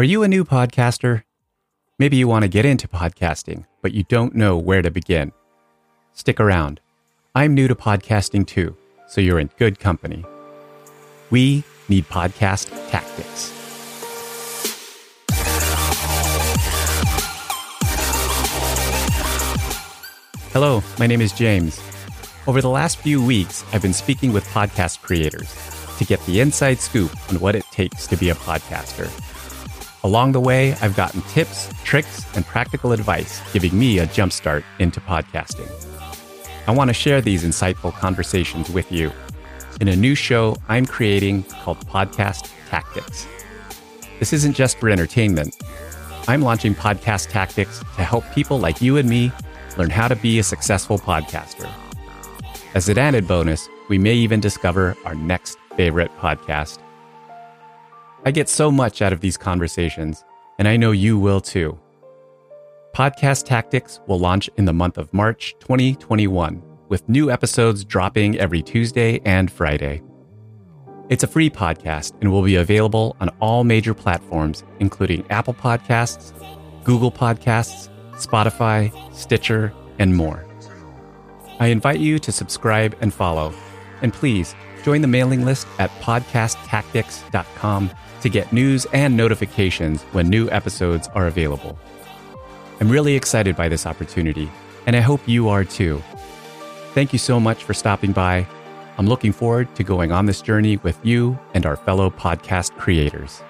Are you a new podcaster? Maybe you want to get into podcasting, but you don't know where to begin. Stick around. I'm new to podcasting too, so you're in good company. We need podcast tactics. Hello, my name is James. Over the last few weeks, I've been speaking with podcast creators to get the inside scoop on what it takes to be a podcaster. Along the way, I've gotten tips, tricks, and practical advice giving me a jumpstart into podcasting. I want to share these insightful conversations with you in a new show I'm creating called Podcast Tactics. This isn't just for entertainment. I'm launching Podcast Tactics to help people like you and me learn how to be a successful podcaster. As an added bonus, we may even discover our next favorite podcast. I get so much out of these conversations, and I know you will too. Podcast Tactics will launch in the month of March 2021, with new episodes dropping every Tuesday and Friday. It's a free podcast and will be available on all major platforms, including Apple Podcasts, Google Podcasts, Spotify, Stitcher, and more. I invite you to subscribe and follow. And please join the mailing list at podcasttactics.com to get news and notifications when new episodes are available. I'm really excited by this opportunity, and I hope you are too. Thank you so much for stopping by. I'm looking forward to going on this journey with you and our fellow podcast creators.